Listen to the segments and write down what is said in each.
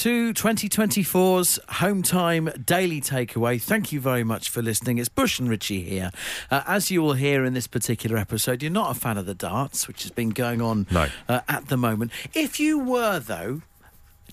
to 2024's Home Time Daily Takeaway. Thank you very much for listening. It's Bush and Richie here. Uh, as you will hear in this particular episode, you're not a fan of the darts, which has been going on No. uh, at the moment. If you were, though,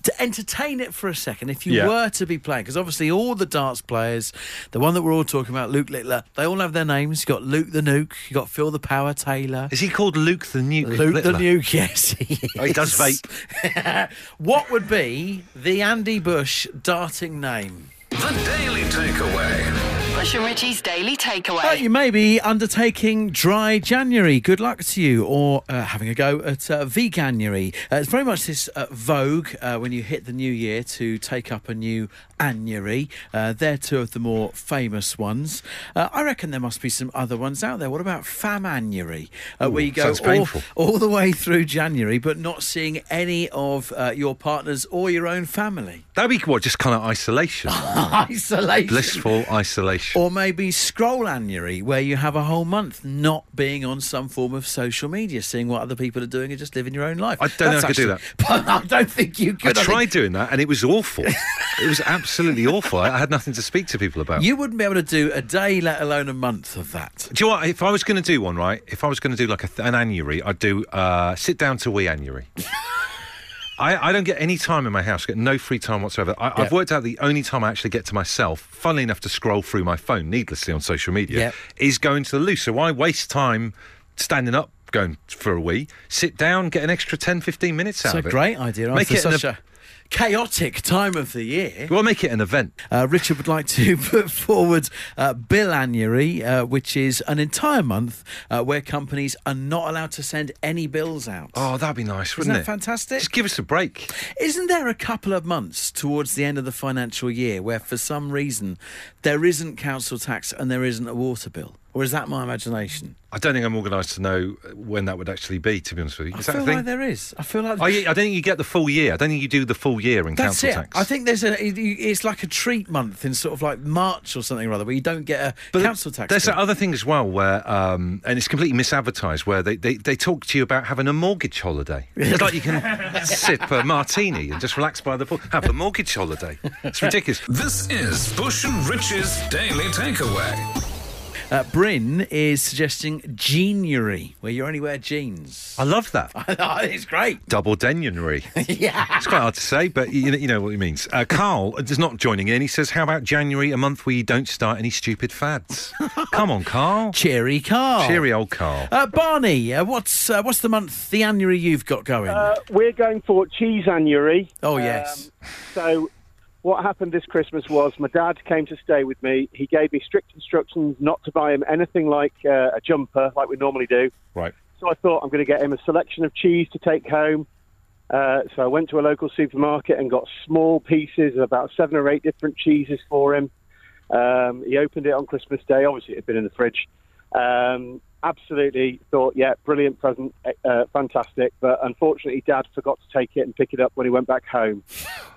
to entertain it for a second, if you Yeah. were to be playing, because obviously all the darts players, the one that we're all talking about, Luke Littler, they all have their names. You've got Luke the Nuke, you've got Phil the Power Taylor. Is he called Luke the Nuke? Luke the Nuke, yes. He, Oh, he does is. what would be the Andy Bush darting name? The Daily Takeaway. Bush and Richie's Daily Takeaway. Well, you may be undertaking dry January. Good luck to you, or uh, having a go at uh, veganuary. Uh, it's very much this uh, vogue uh, when you hit the new year to take up a new annuary. Uh, they're two of the more famous ones. Uh, I reckon there must be some other ones out there. What about famanuary, uh, where you go all, all the way through January, but not seeing any of uh, your partners or your own family? That'd be what, just kind of isolation, Isolation. blissful isolation. Or maybe scroll annuary, where you have a whole month not being on some form of social media, seeing what other people are doing and just living your own life. I don't know if I could do that. But I don't think you I could. I think tried doing that, and it was awful. it was absolutely awful. I, I had nothing to speak to people about. You wouldn't be able to do a day, let alone a month of that. Do you know what? If I was going to do one, right? If I was going to do like a, th- an annuary, I'd do uh, sit down to wee annuary. I, I don't get any time in my house. I Get no free time whatsoever. I, I've Yeah. worked out the only time I actually get to myself, funnily enough, to scroll through my phone needlessly on social media, Yeah. is going to the loo. So why waste time standing up, going for a wee, sit down, get an extra 10, 15 minutes out It's a of it. great idea Make it such a chaotic time of the year. We'll make it an event. Uh, Richard would like to put forward uh, Bill Annuary, uh, which is an entire month uh, where companies are not allowed to send any bills out. Oh, that'd be nice, Isn't wouldn't that it? fantastic? Just give us a break. Isn't there a couple of months towards the end of the financial year where, for some reason, there isn't council tax and there isn't a water bill? Or is that my imagination? I don't think I'm organised to know when that would actually be. To be honest with you, I is that feel a thing? like there is. I feel like yeah, I don't think you get the full year. I don't think you do the full year in that's council it. tax. I think there's a. It's like a treat month in sort of like March or something or other, where you don't get a But council tax. There's bill. that other thing as well where, um, and it's completely misadvertised, where they, they, they talk to you about having a mortgage holiday. It's like you can sip a martini and just relax by the pool. Have a mortgage holiday. It's ridiculous. This is Bush and Rich's Daily Takeaway. Uh, Bryn is suggesting jeanuary, where you only wear jeans. I love that. it's great. Double denuary. yeah. It's quite hard to say, but you know, you know what he means. Uh, Carl is not joining in. He says, "How about January, a month where you don't start any stupid fads?" Come on, Carl. Cheery Carl. Cheery old Carl. Uh, Barney, uh, what's uh, what's the month, the annuary you've got going? Uh, we're going for cheese annuary. oh yes. Um, so, what happened this Christmas was my dad came to stay with me. He gave me strict instructions not to buy him anything like uh, a jumper, like we normally do. Right. So I thought I'm going to get him a selection of cheese to take home. Uh, so I went to a local supermarket and got small pieces of about seven or eight different cheeses for him. Um, he opened it on Christmas Day. Obviously, it had been in the fridge. Um, absolutely thought, yeah, brilliant present, uh, fantastic. But unfortunately, Dad forgot to take it and pick it up when he went back home.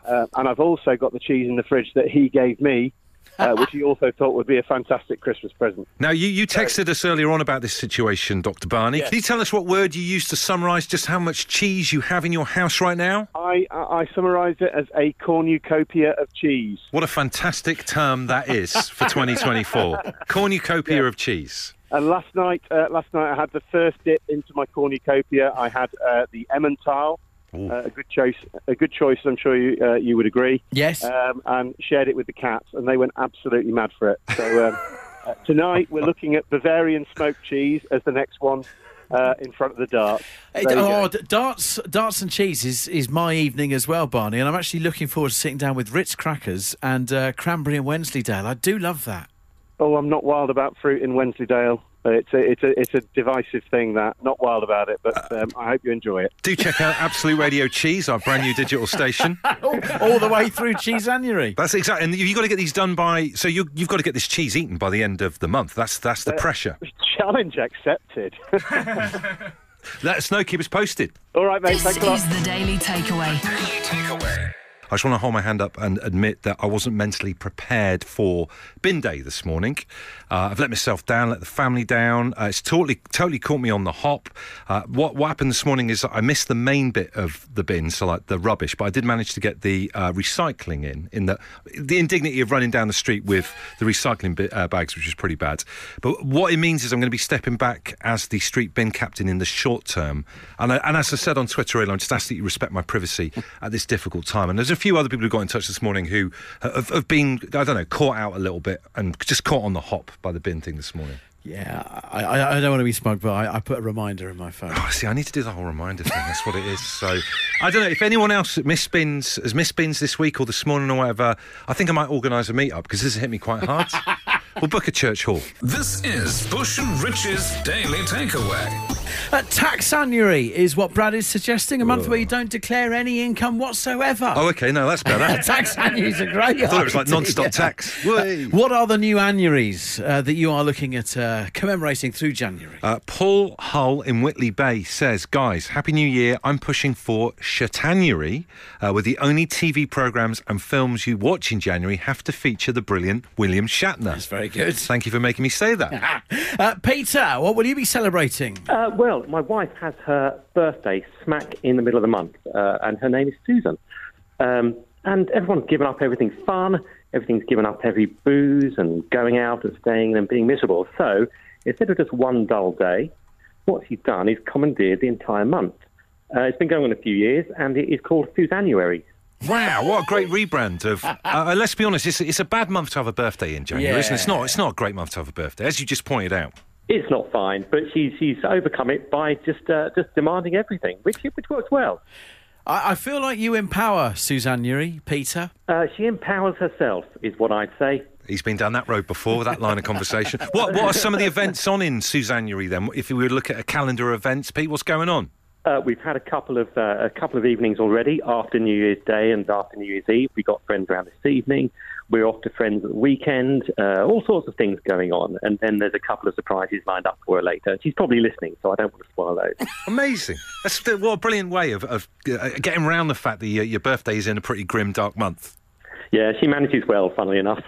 Uh, and I've also got the cheese in the fridge that he gave me, uh, which he also thought would be a fantastic Christmas present. Now, you, you texted us earlier on about this situation, Dr. Barney. Can you tell us what word you used to summarise just how much cheese you have in your house right now? I, I, I summarised it as a cornucopia of cheese. What a fantastic term that is for 2024. Cornucopia of cheese. And last night, uh, last night I had the first dip into my cornucopia. I had uh, the Emmental, uh, a good choice. A good choice. I'm sure you uh, you would agree. yes. Um, and shared it with the cats, and they went absolutely mad for it. So um, uh, tonight we're looking at Bavarian smoked cheese as the next one uh, in front of the dart. Hey, oh, d- darts, darts and cheese is, is my evening as well, Barney, and I'm actually looking forward to sitting down with Ritz crackers and uh, cranberry and Wensleydale. I do love that. Oh, I'm not wild about fruit in Wensleydale. Uh, It's a, it's a, it's a divisive thing. That not wild about it, but um, I hope you enjoy it. Do check out Absolute Radio Cheese, our brand new digital station. all, all the way through cheese annuary. That's exactly, and you've got to get these done by. So you, you've got to get this cheese eaten by the end of the month. That's that's the pressure. Challenge accepted. Let us know. Keep us posted. All right, mate. This Thanks a lot. is the Daily Takeaway. Daily Takeaway. I just want to hold my hand up and admit that I wasn't mentally prepared for bin day this morning. Uh, I've let myself down, let the family down. Uh, it's totally, totally caught me on the hop. Uh, what, what happened this morning is I missed the main bit of the bin, so like the rubbish, but I did manage to get the uh, recycling in. In the the indignity of running down the street with the recycling uh, bags, which is pretty bad. But what it means is I'm going to be stepping back as the street bin captain in the short term. And, I, and as I said on Twitter earlier, I'm just asking that you respect my privacy at this difficult time. And there's a few other people who got in touch this morning who have, have been, I don't know, caught out a little bit and just caught on the hop by the bin thing this morning. Yeah, I, I, I don't want to be smug, but I, I put a reminder in my phone. Oh, see, I need to do the whole reminder thing. That's what it is. So, I don't know if anyone else missed bins has missed bins this week or this morning or whatever. I think I might organise a meet up because this has hit me quite hard. we'll book a church hall. This is Bush and Rich's Daily Takeaway. Uh, taxannuary is what Brad is suggesting. A month where you don't declare any income whatsoever. Oh, okay, no, that's better. Taxannuary is a great I thought it was like non-stop tax. Whey. What are the new annuaries uh, that you are looking at uh, commemorating through January? Uh, Paul Hull in Whitley Bay says, Guys, Happy New Year. I'm pushing for Shatanuary, uh, where the only TV programmes and films you watch in January have to feature the brilliant William Shatner. That's very good. Thank you for making me say that. Uh, Peter, what will you be celebrating? Uh, well, my wife has her birthday smack in the middle of the month, uh, and her name is Susan. Um, and everyone's given up everything fun, everything's given up heavy booze and going out and staying and being miserable. So instead of just one dull day, what she's done is commandeered the entire month. Uh, it's been going on a few years, and it is called Susanuary. Wow, what a great rebrand of. Uh, let's be honest, it's, it's a bad month to have a birthday in January, isn't it? It's not. It's not a great month to have a birthday, as you just pointed out. It's not fine, but she's she's overcome it by just uh, just demanding everything, which which works well. I, I feel like you empower Susanuary, Peter. Uh, she empowers herself, is what I'd say. He's been down that road before with that line of conversation. What What are some of the events on in Susanuary then? If we were to look at a calendar of events, Pete, what's going on? Uh, we've had a couple of uh, a couple of evenings already after New Year's Day and after New Year's Eve. We got friends around this evening. We're off to friends at the weekend. Uh, all sorts of things going on, and then there's a couple of surprises lined up for her later. She's probably listening, so I don't want to spoil those. Amazing. That's what a brilliant way of, of uh, getting around the fact that your, your birthday is in a pretty grim, dark month. yeah, she manages well, funnily enough.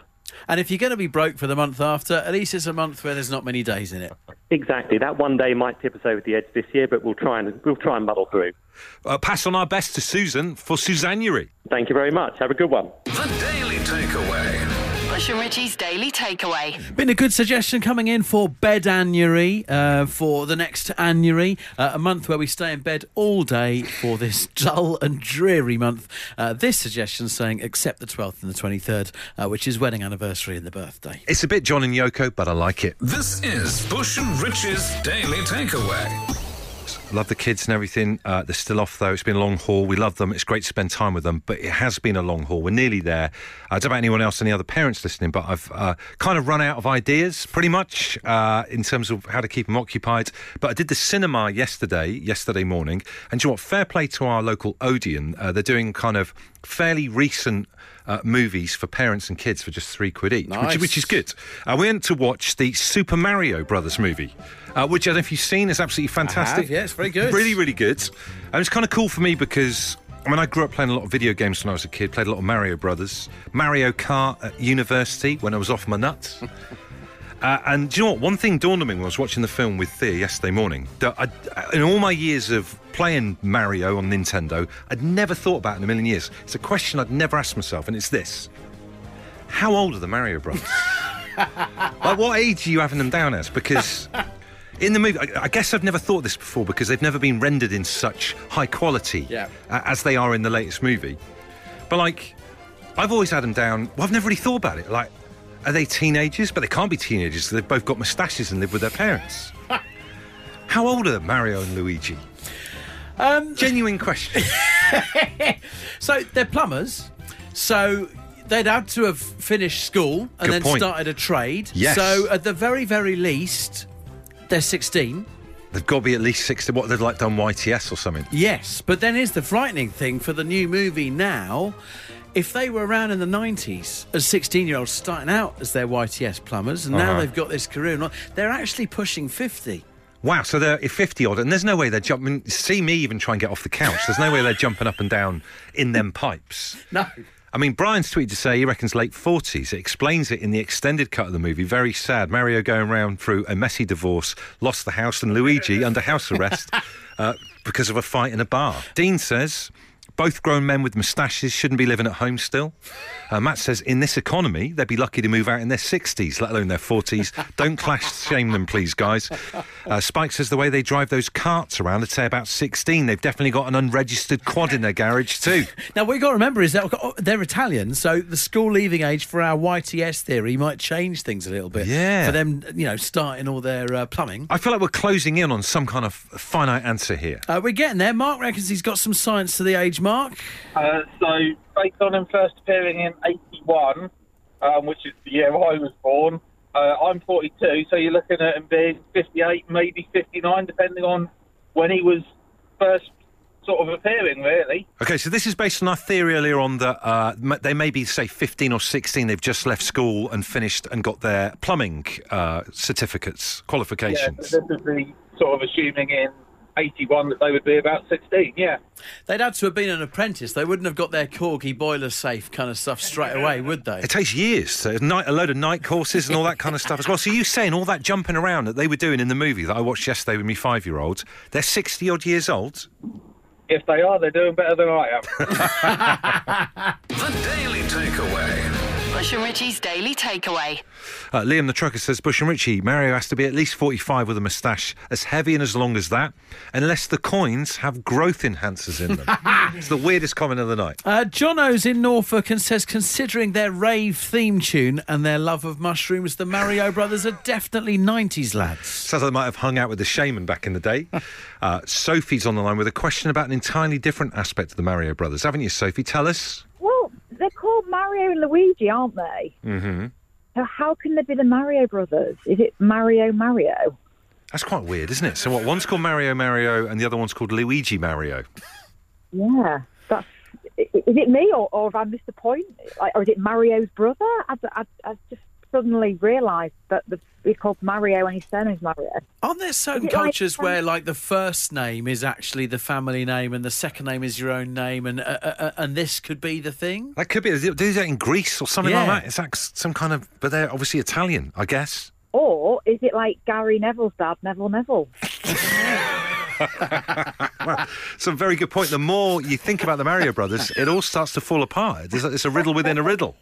And if you're going to be broke for the month after, at least it's a month where there's not many days in it. Exactly. That one day might tip us over the edge this year, but we'll try and we'll try and muddle through. Uh, pass on our best to Susan for Susanuary. Thank you very much. Have a good one. The Daily Takeaway. Bush and Richie's Daily Takeaway. Been a good suggestion coming in for bed annuary uh, for the next annuary, uh, a month where we stay in bed all day for this dull and dreary month. Uh, this suggestion saying except the 12th and the 23rd, uh, which is wedding anniversary and the birthday. It's a bit John and Yoko, but I like it. This is Bush and Rich's Daily Takeaway. Love the kids and everything. Uh, they're still off though. It's been a long haul. We love them. It's great to spend time with them, but it has been a long haul. We're nearly there. I don't know about anyone else, any other parents listening, but I've uh, kind of run out of ideas pretty much uh, in terms of how to keep them occupied. But I did the cinema yesterday, yesterday morning, and you know what? Fair play to our local Odeon. Uh, they're doing kind of fairly recent. Uh, movies for parents and kids for just three quid each, Nice. which, which is good. Uh, we went to watch the Super Mario Brothers movie, uh, which I don't know if you've seen. It's absolutely fantastic. yeah, it's very good. Really, really good. And it's kind of cool for me because I mean, I grew up playing a lot of video games when I was a kid. Played a lot of Mario Brothers, Mario Kart at university when I was off my nuts. Uh, and do you know what? One thing dawned on me when I was watching the film with Thea yesterday morning. That I, in all my years of playing Mario on Nintendo, I'd never thought about in a million years. It's a question I'd never asked myself, and it's this: How old are the Mario Brothers? like, what age are you having them down as? Because in the movie, I, I guess I've never thought this before because they've never been rendered in such high quality Yeah. uh, as they are in the latest movie. But like, I've always had them down. Well, I've never really thought about it. Like, are they teenagers? But they can't be teenagers. They've both got moustaches and live with their parents. How old are Mario and Luigi? Um, Genuine question. so they're plumbers, so they'd had to have finished school and Good then point. started a trade. Yes. So at the very, very least, they're 16. They've got to be at least 60. What, they've like done YTS or something? Yes, but then here's the frightening thing for the new movie now. If they were around in the 90s as 16 year olds starting out as their YTS plumbers, and now Uh-huh. they've got this career, and all- they're actually pushing 50. Wow, so they're 50 odd, and there's no way they're jumping. See me even try and get off the couch. There's no way they're jumping up and down in them pipes. No. I mean, Brian's tweeted to say he reckons late 40s. It explains it in the extended cut of the movie. Very sad. Mario going round through a messy divorce, lost the house, and Luigi under house arrest uh, because of a fight in a bar. Dean says. Both grown men with moustaches shouldn't be living at home still. Uh, Matt says, in this economy, they'd be lucky to move out in their 60s, let alone their 40s. Don't clash shame them, please, guys. Uh, Spike says the way they drive those carts around, I'd say about 16. They've definitely got an unregistered quad in their garage, too. Now, what you got to remember is that oh, they're Italian, so the school leaving age for our YTS theory might change things a little bit. Yeah. For them, you know, starting all their uh, plumbing. I feel like we're closing in on some kind of finite answer here. Uh, we're getting there. Mark reckons he's got some science to the age, Mark. Uh, so, based on him first appearing in 81, um, which is the year I was born, uh, I'm 42, so you're looking at him being 58, maybe 59, depending on when he was first sort of appearing, really. Okay, so this is based on our theory earlier on that uh, they may be, say, 15 or 16. They've just left school and finished and got their plumbing uh, certificates, Yeah, qualifications. so this would be sort of assuming in 81 that they would be about 16, yeah. They'd had to have been an apprentice. They wouldn't have got their corgi boiler safe kind of stuff straight away, would they? It takes years. So night, a load of night courses and all that kind of stuff as well. So you saying all that jumping around that they were doing in the movie that I watched yesterday with me five-year-olds? They're 60 odd years old. If they are, they're doing better than I am. The Daily Takeaway. Bush and Richie's Daily Takeaway. Uh, Liam the trucker says, Bush and Richie, Mario has to be at least 45 with a moustache as heavy and as long as that, unless the coins have growth enhancers in them. it's the weirdest comment of the night. Uh, Jono's in Norfolk and says, considering their rave theme tune and their love of mushrooms, the Mario brothers are definitely 90s lads. Sounds like they might have hung out with the shaman back in the day. Uh, Sophie's on the line with a question about an entirely different aspect of the Mario brothers. Haven't you, Sophie? Tell us. Called Mario and Luigi, aren't they? Mm-hmm. So how can they be the Mario brothers? Is it Mario Mario? That's quite weird, isn't it? So what? One's called Mario Mario and the other one's called Luigi Mario. Yeah, that's. Is it me or, or have I missed the point? Like, or is it Mario's brother? I, I, I just suddenly realised that the, he's called Mario and his surname's Mario. Aren't there certain Is it like cultures where, like, the first name is actually the family name and the second name is your own name, and uh, uh, uh, and this could be the thing? That could be. They do that in Greece or something Yeah. like that. It's like some kind of. But they're obviously Italian, I guess. Or is it like Gary Neville's dad, Neville Neville? It's a very good point. The more you think about the Mario brothers, it all starts to fall apart. It's it's a riddle within a riddle.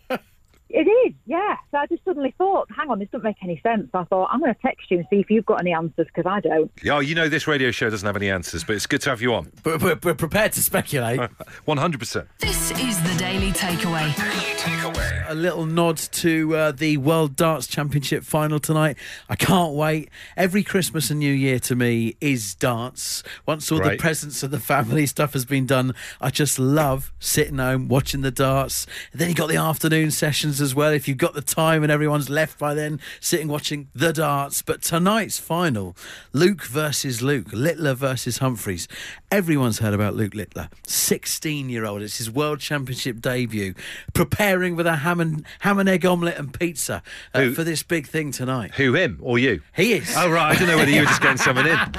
It is, yeah. So I just suddenly thought, hang on, this doesn't make any sense. I thought, I'm going to text you and see if you've got any answers because I don't. Yeah, you know this radio show doesn't have any answers, but it's good to have you on. But we're, we're prepared to speculate. 100%. This is the Daily Takeaway. Daily Takeaway. a little nod to uh, the World Darts Championship final tonight. I can't wait. Every Christmas and New Year to me is darts. Once all the presents and the family stuff has been done, I just love sitting home watching the darts. And then you got the afternoon sessions as well. If you've got the time and everyone's left by then, sitting watching the darts. But tonight's final, Luke versus Luke, Littler versus Humphries. Everyone's heard about Luke Littler, 16 year old. It's his World Championship debut, preparing with a ham and, ham and egg omelette and pizza uh, Who- for this big thing tonight. Who, him or you? He is. Oh, right. I don't know whether you were just getting someone in.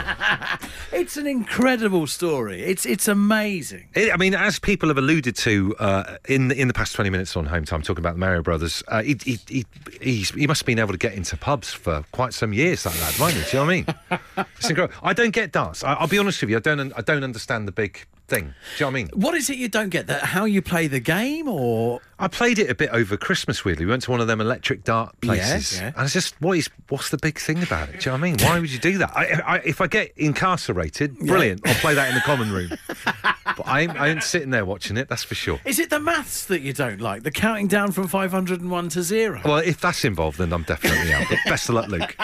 It's an incredible story. It's it's amazing. It, I mean, as people have alluded to uh, in the, in the past twenty minutes on Home Time, talking about the Mario brothers, uh, he, he, he, he's, he must have been able to get into pubs for quite some years. That lad, he? Do you know what I mean? It's incredible. I don't get darts. I, I'll be honest with you. I don't. I don't understand the big thing. Do you know what I mean? What is it you don't get? That how you play the game, or I played it a bit over Christmas. Weirdly, we went to one of them electric dart places, yeah. and it's just what is what's the big thing about it? Do you know what I mean? Why would you do that? I, I, if I get incarcerated, brilliant. I'll play that in the common room. but I ain't, I ain't sitting there watching it. That's for sure. is it the maths that you don't like? The counting down from five hundred and one to zero. Well, if that's involved, then I'm definitely out. But best of luck, Luke.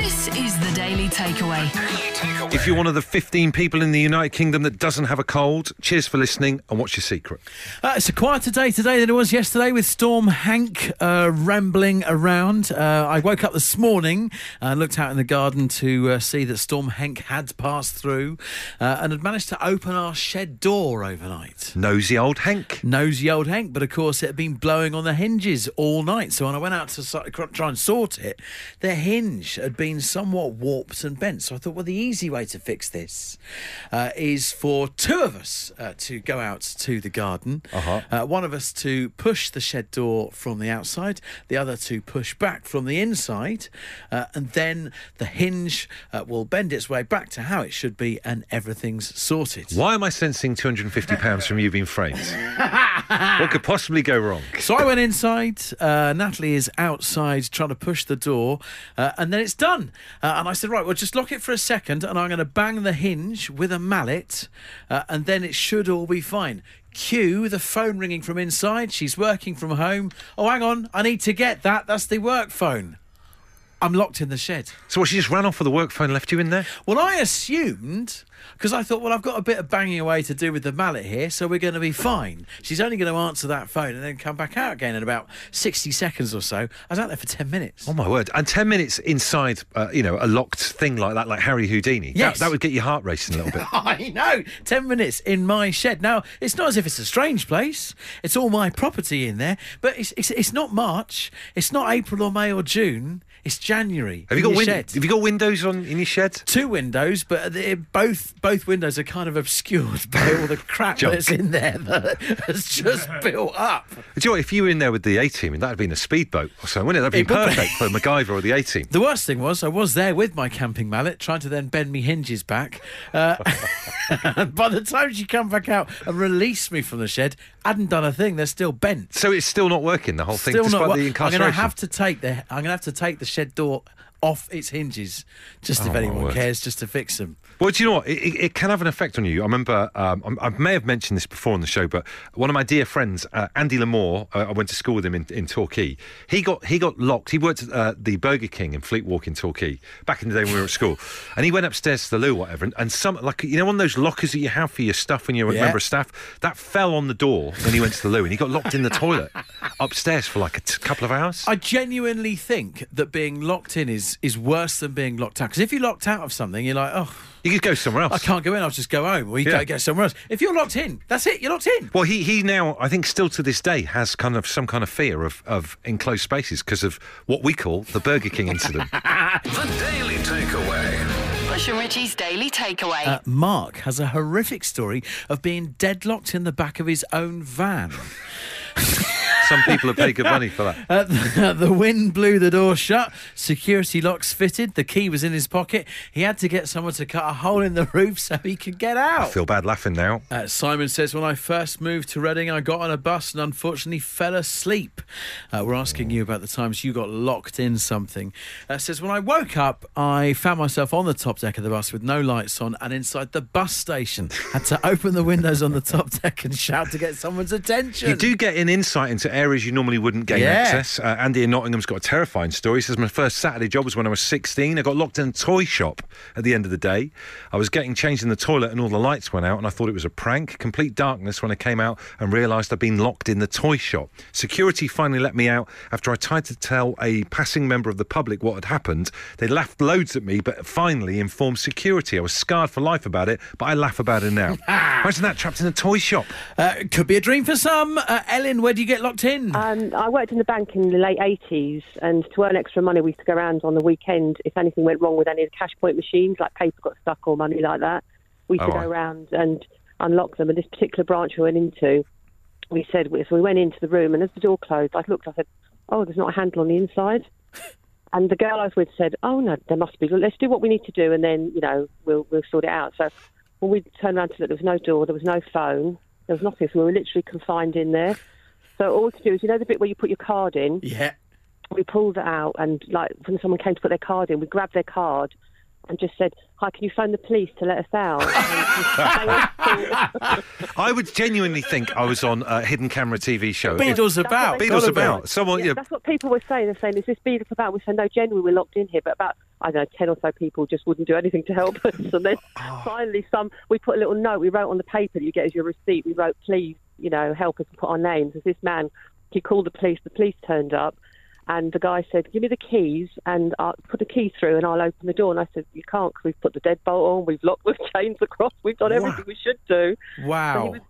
This is the Daily Takeaway. If you're one of the 15 people in the United Kingdom that doesn't have a cold, cheers for listening and what's your secret? Uh, it's a quieter day today than it was yesterday with Storm Hank uh, rambling around. Uh, I woke up this morning and looked out in the garden to uh, see that Storm Hank had passed through uh, and had managed to open our shed door overnight. Nosy old Hank. Nosy old Hank, but of course it had been blowing on the hinges all night. So when I went out to try and sort it, the hinge had been somewhat warped and bent. So I thought, well, the easy way to fix this uh, is for two of us uh, to go out to the garden. Uh-huh. Uh, one of us to push the shed door from the outside, the other to push back from the inside, uh, and then the hinge uh, will bend its way back to how it should be, and everything's sorted. Why am I sensing £250 from you being framed? what could possibly go wrong? So I went inside. Uh, Natalie is outside trying to push the door, and then it's done. Uh, and I said, right, well, just lock it for a second, and I'm going to bang the hinge with a mallet, uh, and then it should all be fine. Cue the phone ringing from inside. She's working from home. Oh, hang on, I need to get that. That's the work phone. I'm locked in the shed. So what, she just ran off with the work phone and left you in there? Well, I assumed because I thought, well, I've got a bit of banging away to do with the mallet here, so we're going to be fine. She's only going to answer that phone and then come back out again in about 60 seconds or so. I was out there for 10 minutes. Oh my word! And ten minutes inside, uh, you know, a locked thing like that, like Harry Houdini. Yes. that, that would get your heart racing a little bit. I know. 10 minutes in my shed. Now, it's not as if it's a strange place. It's all my property in there, but it's, it's, it's not March. It's not April or May or June. It's January. Have you got win- shed. Have you got windows on in your shed? Two windows, but both both windows are kind of obscured by all the crap that's in there that has just built up. Do you know what? If you were in there with the A team, that'd have been a speedboat or something, wouldn't it? That'd be It perfect for MacGyver or the A team. The worst thing was I was there with my camping mallet trying to then bend me hinges back. Uh, and by the time she come back out and released me from the shed, hadn't done a thing. They're still bent. So it's still not working. The whole thing, despite not. wo- the I'm incarceration. going to have to take the. I'm going to have to take the shed door off its hinges, just Oh, if anyone word. cares, just to fix them. Well, do you know what? It, it, can have an effect on you. I remember, um, I may have mentioned this before on the show, but one of my dear friends, uh, Andy Lamore, uh, I went to school with him in, in Torquay. He got he got locked. He worked at uh, the Burger King in Fleet Walk in Torquay back in the day when we were at school. And he went upstairs to the loo, whatever, and, and some like you know one of those lockers that you have for your stuff when you're a Yeah. member of staff that fell on the door when he went to the loo, and he got locked in the toilet upstairs for like a t- couple of hours. I genuinely think that being locked in is is worse than being locked out. Because if you're locked out of something, you're like, oh, you could go somewhere else. I can't go in. I'll just go home, or you Yeah. go go somewhere else. If you're locked in, that's it. You're locked in. Well, he, he now, I think, still to this day has kind of some kind of fear of, of enclosed spaces because of what we call the Burger King incident. The Daily Takeaway. Bush and Richie's Daily Takeaway. Uh, Mark has a horrific story of being deadlocked in the back of his own van. some people have paid good money for that. Uh, the, the wind blew the door shut. Security locks fitted. The key was in his pocket. He had to get someone to cut a hole in the roof so he could get out. I feel bad laughing now. Uh, Simon says, when I first moved to Reading, I got on a bus and unfortunately fell asleep. Uh, we're asking you about the times you got locked in something. Uh, says, when I woke up, I found myself on the top deck of the bus with no lights on and inside the bus station. Had to open the windows on the top deck and shout to get someone's attention. You do get an insight into areas you normally wouldn't gain Yeah. access. Uh, Andy in Nottingham's got a terrifying story. He says, My first Saturday job was when I was 16. I got locked in a toy shop at the end of the day. I was getting changed in the toilet and all the lights went out, and I thought it was a prank. Complete darkness when I came out and realised I'd been locked in the toy shop. Security finally let me out after I tried to tell a passing member of the public what had happened. They laughed loads at me, but finally informed security. I was scarred for life about it, but I laugh about it now. Imagine that trapped in a toy shop. Uh, could be a dream for some. Uh, Ellen, where do you get locked in? Um, I worked in the bank in the late 80s, and to earn extra money, we used to go around on the weekend if anything went wrong with any of the cash point machines, like paper got stuck or money like that. We used Oh, to right. go around and unlock them. And this particular branch we went into, we said, so we went into the room, and as the door closed, I looked, I said, oh, there's not a handle on the inside. And the girl I was with said, "Oh no, there must be. Let's do what we need to do, and then you know we'll we'll sort it out." So when we turned around to look, there was no door, there was no phone, there was nothing. So we were literally confined in there. So all we could do is, you know, the bit where you put your card in. yeah. We pulled it out, and like when someone came to put their card in, we grabbed their card and just said, "Hi, can you phone the police to let us out?" I would genuinely think I was on a hidden camera TV show. Beadle's That's about. what Beadle's said. about. Someone, Yeah, yeah, that's what people were saying. They're saying, "Is this Beadle's about?" We said, "No, genuinely, we're locked in here." But about I don't know, ten or so people just wouldn't do anything to help us. And then Oh. finally, some we put a little note. We wrote on the paper that you get as your receipt. We wrote, "Please, you know, help us and put our names." As this man, he called the police. The police turned up. And the guy said, "Give me the keys, and I'll put the key through, and I'll open the door." And I said, "You can't, because we've put the deadbolt on, we've locked the chains across, we've done everything we should do." So he Wow. was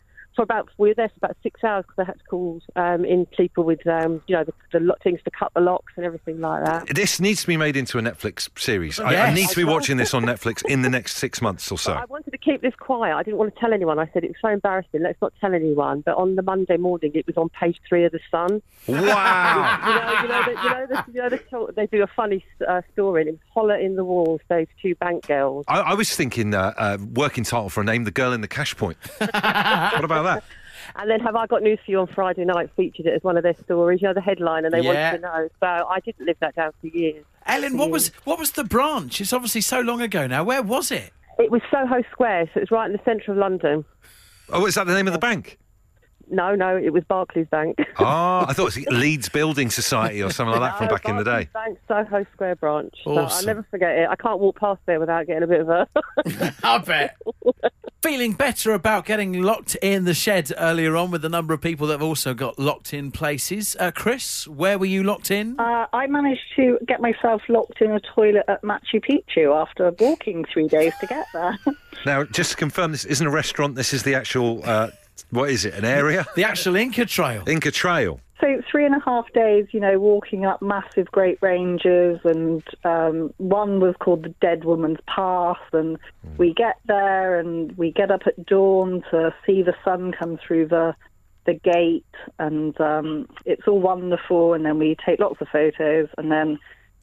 for about we were there for about six hours because I had to call um, in people with um, you know the, the lo- things to cut the locks and everything like that. This needs to be made into a Netflix series. I, I need to be watching this on Netflix in the next six months or so. I wanted to keep this quiet. I didn't want to tell anyone. I said it was so embarrassing. Let's not tell anyone. But on the Monday morning, it was on page three of the Sun. Wow. You know, you know, the, you know, the, you know the, talk- they do a funny uh, story. And it was Holler in the Walls. Those two bank girls. I, I was thinking uh, uh, working title for a name, The Girl in the Cash Point. what about that? And then Have I Got News for You on Friday night featured it as one of their stories. You know, the headline, and they Yeah. wanted to know. So I didn't live that down for years. Ellen, what was what was the branch? It's obviously so long ago now. Where was it? It was Soho Square, so it was right in the centre of London. Oh, is that the name of the bank? No, no, it was Barclays Bank. Oh, I thought it was Leeds Building Society or something like that from No, back in the day. Bank, Soho Square branch. So I'll never forget it. I can't walk past there without getting a bit of a. I bet. Feeling better about getting locked in the shed earlier on with the number of people that have also got locked in places. Uh, Chris, where were you locked in? Uh, I managed to get myself locked in a toilet at Machu Picchu after walking three days to get there. Now, just to confirm, this isn't a restaurant. This is the actual. Uh, what is it? An area? the actual Inca Trail. Inca Trail. So three and a half days, you know, walking up massive Great Ranges, and um, one was called the Dead Woman's Path, and we get there and we get up at dawn to see the sun come through the the gate, and um, it's all wonderful. And then we take lots of photos, and then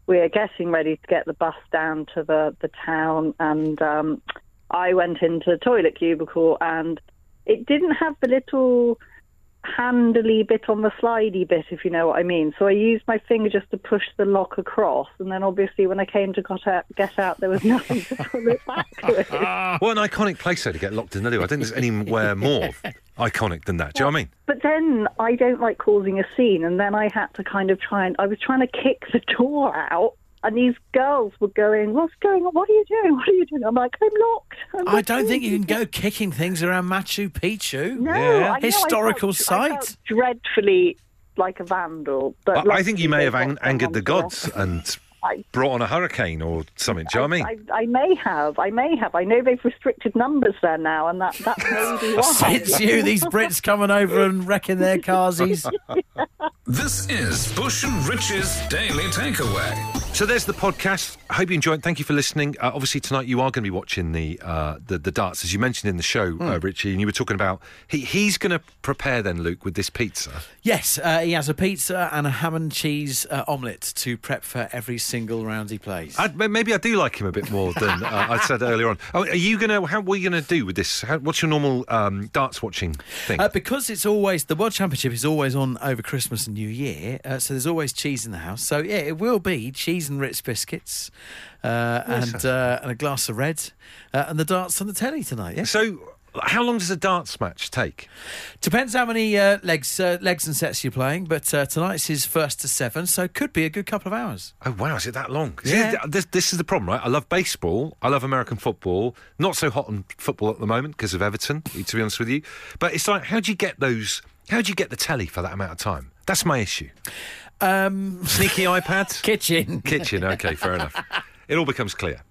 we're getting ready to get the bus down to the the town, and um, I went into the toilet cubicle, and it didn't have the little handly bit on the slidey bit, if you know what I mean. So I used my finger just to push the lock across, and then obviously when I came to got out, get out, there was nothing to pull it back with. What an iconic place though to get locked in. the Anyway, I think there's anywhere more iconic than that. Do you know what I mean? But then I don't like causing a scene, and then I had to kind of try and I was trying to kick the door out. And these girls were going, "What's going on? What are you doing? What are you doing?" I'm like, "I'm locked." I'm I don't think you can go kicking things around Machu Picchu. No, Yeah. I know, I Historical felt- I felt site. dreadfully like a vandal. But I, I think you may have ang- angered the gods and I- brought on a hurricane or something. Do you know what I mean? I, I may have. I may have. I know they've restricted numbers there now, and that, that may be why. It's you, these Brits coming over and wrecking their carsies. This is Bush and Rich's Daily Takeaway. So there's the podcast. I hope you enjoyed. it. Thank you for listening. Uh, obviously tonight you are going to be watching the uh, the, the darts as you mentioned in the show, Hmm. uh, Richie, and you were talking about he, he's going to prepare then Luke with this pizza. Yes, uh, he has a pizza and a ham and cheese uh, omelette to prep for every single round he plays. I, maybe I do like him a bit more than uh, I said earlier on. Oh, are you going to? How what are you going to do with this? How, what's your normal um, darts watching thing? Uh, because it's always the World Championship is always on over Christmas and New Year, uh, so there's always cheese in the house. So yeah, it will be cheese and Ritz biscuits, uh, and uh, and a glass of red, uh, and the darts on the telly tonight. Yeah, so how long does a darts match take? depends how many uh, legs uh, legs and sets you're playing, but uh, tonight's his first to seven, so could be a good couple of hours. Oh wow, is it that long? Yeah. this- This, this is the problem, right? I love baseball. I love American football. Not so hot on football at the moment because of Everton. To be honest with you, but it's like, how do you get those? How do you get the telly for that amount of time? That's my issue. Um, Sneaky iPad, kitchen. kitchen. Okay, fair enough. It all becomes clear.